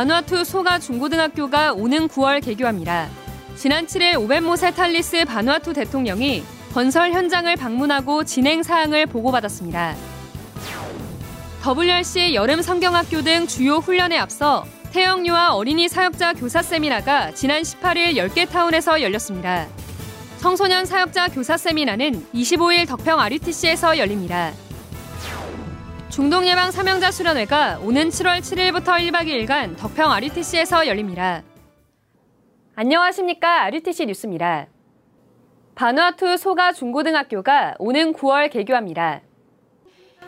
바누아투 소가 중고등학교가 오는 9월 개교합니다. 지난 7일 오벤모세 탈리스 바누아투 대통령이 건설 현장을 방문하고 진행 사항을 보고받았습니다. WRC 여름 성경학교 등 주요 훈련에 앞서 태영유아 어린이 사역자 교사 세미나가 지난 18일 10개 타운에서 열렸습니다. 청소년 사역자 교사 세미나는 25일 덕평 RUTC에서 열립니다. 중독예방 사명자 수련회가 오는 7월 7일부터 1박 2일간 덕평 RUTC에서 열립니다. 안녕하십니까. RUTC 뉴스입니다. 바누아투 소가 중고등학교가 오는 9월 개교합니다.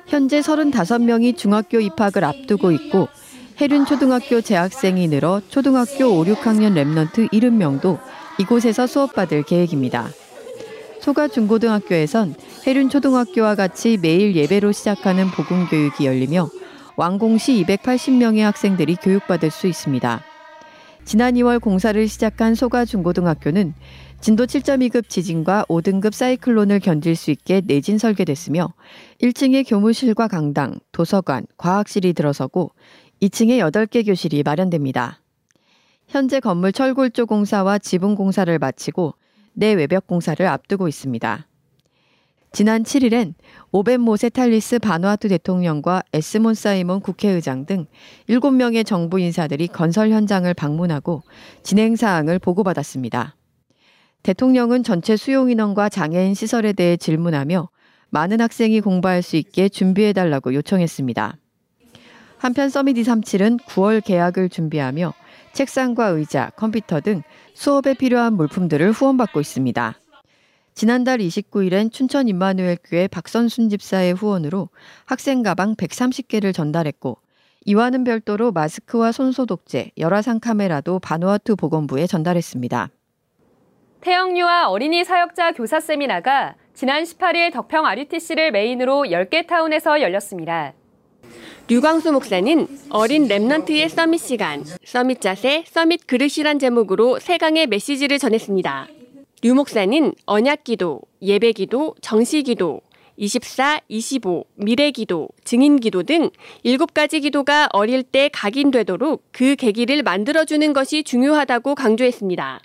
현재 35명이 중학교 입학을 앞두고 있고 해륜 초등학교 재학생이 늘어 초등학교 5, 6학년 Remnant 70명도 이곳에서 수업받을 계획입니다. 소가 중고등학교에선 해륜 초등학교와 같이 매일 예배로 시작하는 복음 교육이 열리며 완공 시 280명의 학생들이 교육받을 수 있습니다. 지난 2월 공사를 시작한 소가 중고등학교는 진도 7.2급 지진과 5등급 사이클론을 견딜 수 있게 내진 설계됐으며 1층에 교무실과 강당, 도서관, 과학실이 들어서고 2층에 8개 교실이 마련됩니다. 현재 건물 철골조 공사와 지붕 공사를 마치고 내 외벽 공사를 앞두고 있습니다. 지난 7일엔 오벤 모 세탈리스 바누아투 대통령과 에스몬 사이몬 국회의장 등 7명의 정부 인사들이 건설 현장을 방문하고 진행 사항을 보고받았습니다. 대통령은 전체 수용 인원과 장애인 시설에 대해 질문하며 많은 학생이 공부할 수 있게 준비해달라고 요청했습니다. 한편 Summit 237은 9월 개학을 준비하며 책상과 의자, 컴퓨터 등 수업에 필요한 물품들을 후원받고 있습니다. 지난달 29일엔 춘천 임마누엘 교회 박선순 집사의 후원으로 학생 가방 130개를 전달했고 이와는 별도로 마스크와 손소독제, 열화상 카메라도 바누아투 보건부에 전달했습니다. 태영유아 어린이 사역자 교사 세미나가 지난 18일 덕평 RUTC를 메인으로 10개 타운에서 열렸습니다. 류광수 목사는 어린 랩넌트의 서밋 시간, 서밋 자세, 서밋 그릇이란 제목으로 세강의 메시지를 전했습니다. 류 목사는 언약 기도, 예배 기도, 정시 기도, 24, 25, 미래 기도, 증인 기도 등 7가지 기도가 어릴 때 각인되도록 그 계기를 만들어주는 것이 중요하다고 강조했습니다.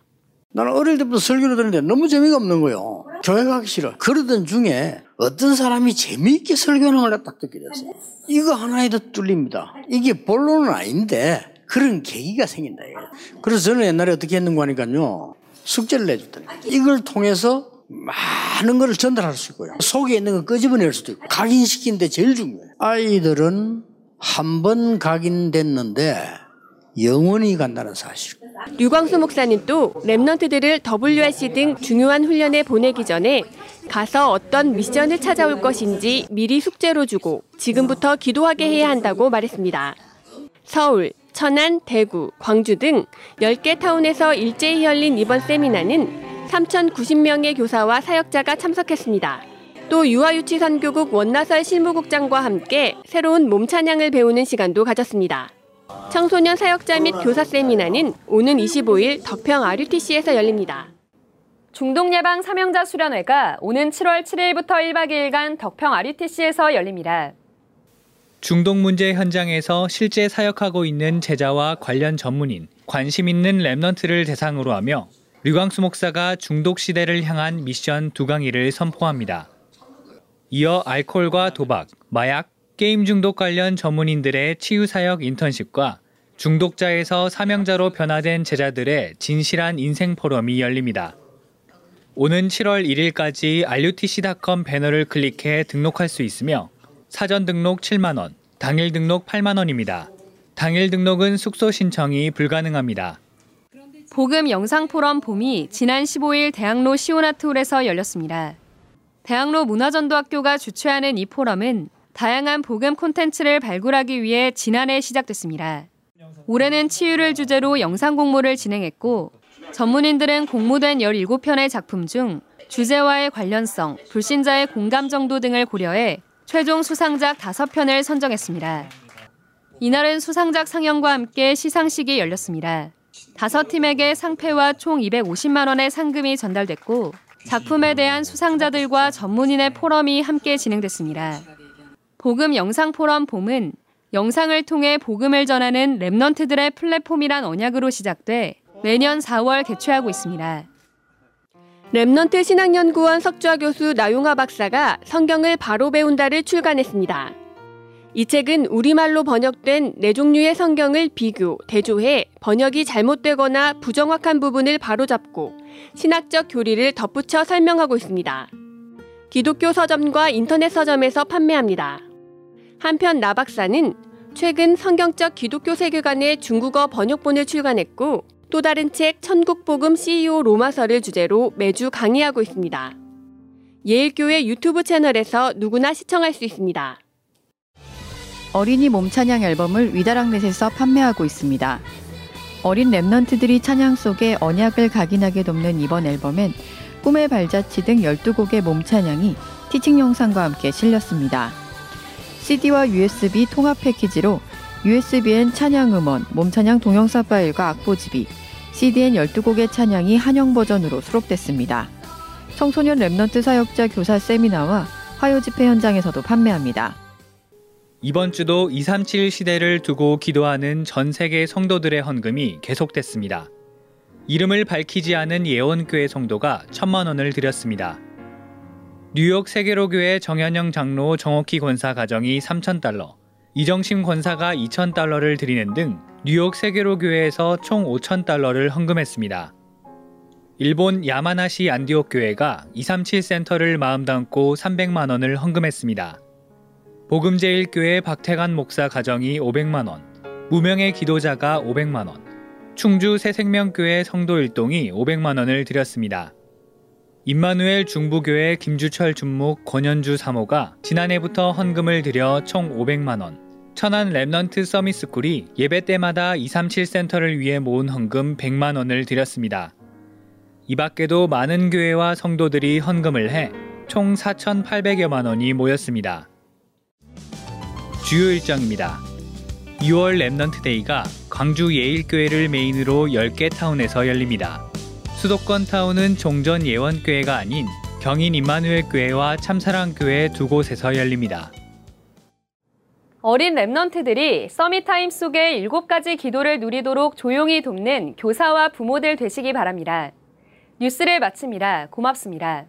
나는 어릴 때부터 설교를 듣는데 너무 재미가 없는 거예요. 교회 가기 싫어. 그러던 중에 어떤 사람이 재미있게 설교하는 걸 딱 듣게 됐어요. 이거 하나에도 뚫립니다. 이게 본론은 아닌데 그런 계기가 생긴다. 그래서 저는 옛날에 어떻게 했는가 하니까요. 숙제를 내줬더니 이걸 통해서 많은 것을 전달할 수 있고요. 속에 있는 걸 끄집어낼 수도 있고 각인시키는데 제일 중요해요. 아이들은 한 번 각인됐는데 영원히 간다는 사실. 류광수 목사는 또 랩넌트들을 WRC 등 중요한 훈련에 보내기 전에 가서 어떤 미션을 찾아올 것인지 미리 숙제로 주고 지금부터 기도하게 해야 한다고 말했습니다. 서울, 천안, 대구, 광주 등 10개 타운에서 일제히 열린 이번 세미나는 3,090명의 교사와 사역자가 참석했습니다. 또 유아유치선교국 원나설 실무국장과 함께 새로운 몸 찬양을 배우는 시간도 가졌습니다. 청소년 사역자 및 교사 세미나는 오는 25일 덕평 RUTC에서 열립니다. 중독예방 사명자 수련회가 오는 7월 7일부터 1박 2일간 덕평 RUTC에서 열립니다. 중독 문제 현장에서 실제 사역하고 있는 제자와 관련 전문인, 관심 있는 Remnant를 대상으로 하며 류광수 목사가 중독 시대를 향한 미션 두 강의를 선포합니다. 이어 알코올과 도박, 마약, 게임 중독 관련 전문인들의 치유사역 인턴십과 중독자에서 사명자로 변화된 제자들의 진실한 인생 포럼이 열립니다. 오는 7월 1일까지 rutc.com 배너를 클릭해 등록할 수 있으며 사전 등록 7만 원, 당일 등록 8만 원입니다. 당일 등록은 숙소 신청이 불가능합니다. 복음 영상 포럼 봄이 지난 15일 대학로 시오나트홀에서 열렸습니다. 대학로 문화전도학교가 주최하는 이 포럼은 다양한 복음 콘텐츠를 발굴하기 위해 지난해 시작됐습니다. 올해는 치유를 주제로 영상 공모를 진행했고 전문인들은 공모된 17편의 작품 중 주제와의 관련성, 불신자의 공감 정도 등을 고려해 최종 수상작 5편을 선정했습니다. 이날은 수상작 상영과 함께 시상식이 열렸습니다. 다섯 팀에게 상패와 총 250만 원의 상금이 전달됐고 작품에 대한 수상자들과 전문인의 포럼이 함께 진행됐습니다. 복음 영상 포럼 봄은 영상을 통해 복음을 전하는 랩넌트들의 플랫폼이란 언약으로 시작돼 매년 4월 개최하고 있습니다. Remnant 신학연구원 석좌 교수 나용화 박사가 성경을 바로 배운다를 출간했습니다. 이 책은 우리말로 번역된 네 종류의 성경을 비교, 대조해 번역이 잘못되거나 부정확한 부분을 바로잡고 신학적 교리를 덧붙여 설명하고 있습니다. 기독교 서점과 인터넷 서점에서 판매합니다. 한편 나 박사는 최근 성경적 기독교 세계관의 중국어 번역본을 출간했고 또 다른 책 천국복음 CEO 로마서를 주제로 매주 강의하고 있습니다. 예일교회 유튜브 채널에서 누구나 시청할 수 있습니다. 어린이 몸 찬양 앨범을 위다락넷에서 판매하고 있습니다. 어린 랩넌트들이 찬양 속에 언약을 각인하게 돕는 이번 앨범엔 꿈의 발자취 등 12곡의 몸 찬양이 teaching 영상과 함께 실렸습니다. CD와 USB 통합 패키지로 USB엔 찬양 음원, 몸 찬양 동영상 파일과 악보집이, CD엔 12곡의 찬양이 한영 버전으로 수록됐습니다. 청소년 Remnant 사역자 교사 세미나와 화요 집회 현장에서도 판매합니다. 이번 주도 237 시대를 두고 기도하는 전 세계 성도들의 헌금이 계속됐습니다. 이름을 밝히지 않은 예원교회 성도가 천만 원을 드렸습니다. 뉴욕 세계로교회 정현영 장로 정옥희 권사 가정이 3,000달러, 이정심 권사가 2,000달러를 드리는 등 뉴욕 세계로교회에서 총 5,000달러를 헌금했습니다. 일본 야마나시 안디옥 교회가 237 센터를 마음 담고 300만 원을 헌금했습니다. 복음제일교회 박태관 목사 가정이 500만 원, 무명의 기도자가 500만 원, 충주 새생명교회 성도 일동이 500만 원을 드렸습니다. 임마누엘 중부교회 김주철 준목 권현주 사모가 지난해부터 헌금을 들여 총 500만 원, 천안 Remnant Summit School이 예배 때마다 237 센터를 위해 모은 헌금 100만 원을 드렸습니다. 이 밖에도 많은 교회와 성도들이 헌금을 해 총 4,800여만 원이 모였습니다. 주요 일정입니다. 6월 Remnant Day가 광주 예일교회를 메인으로 10개 타운에서 열립니다. 수도권 타운은 종전 예원교회가 아닌 경인 임마누엘 교회와 참사랑 교회 두 곳에서 열립니다. 어린 Remnant들이 Summit Time 속에 일곱 가지 기도를 누리도록 조용히 돕는 교사와 부모들 되시기 바랍니다. 뉴스를 마칩니다. 고맙습니다.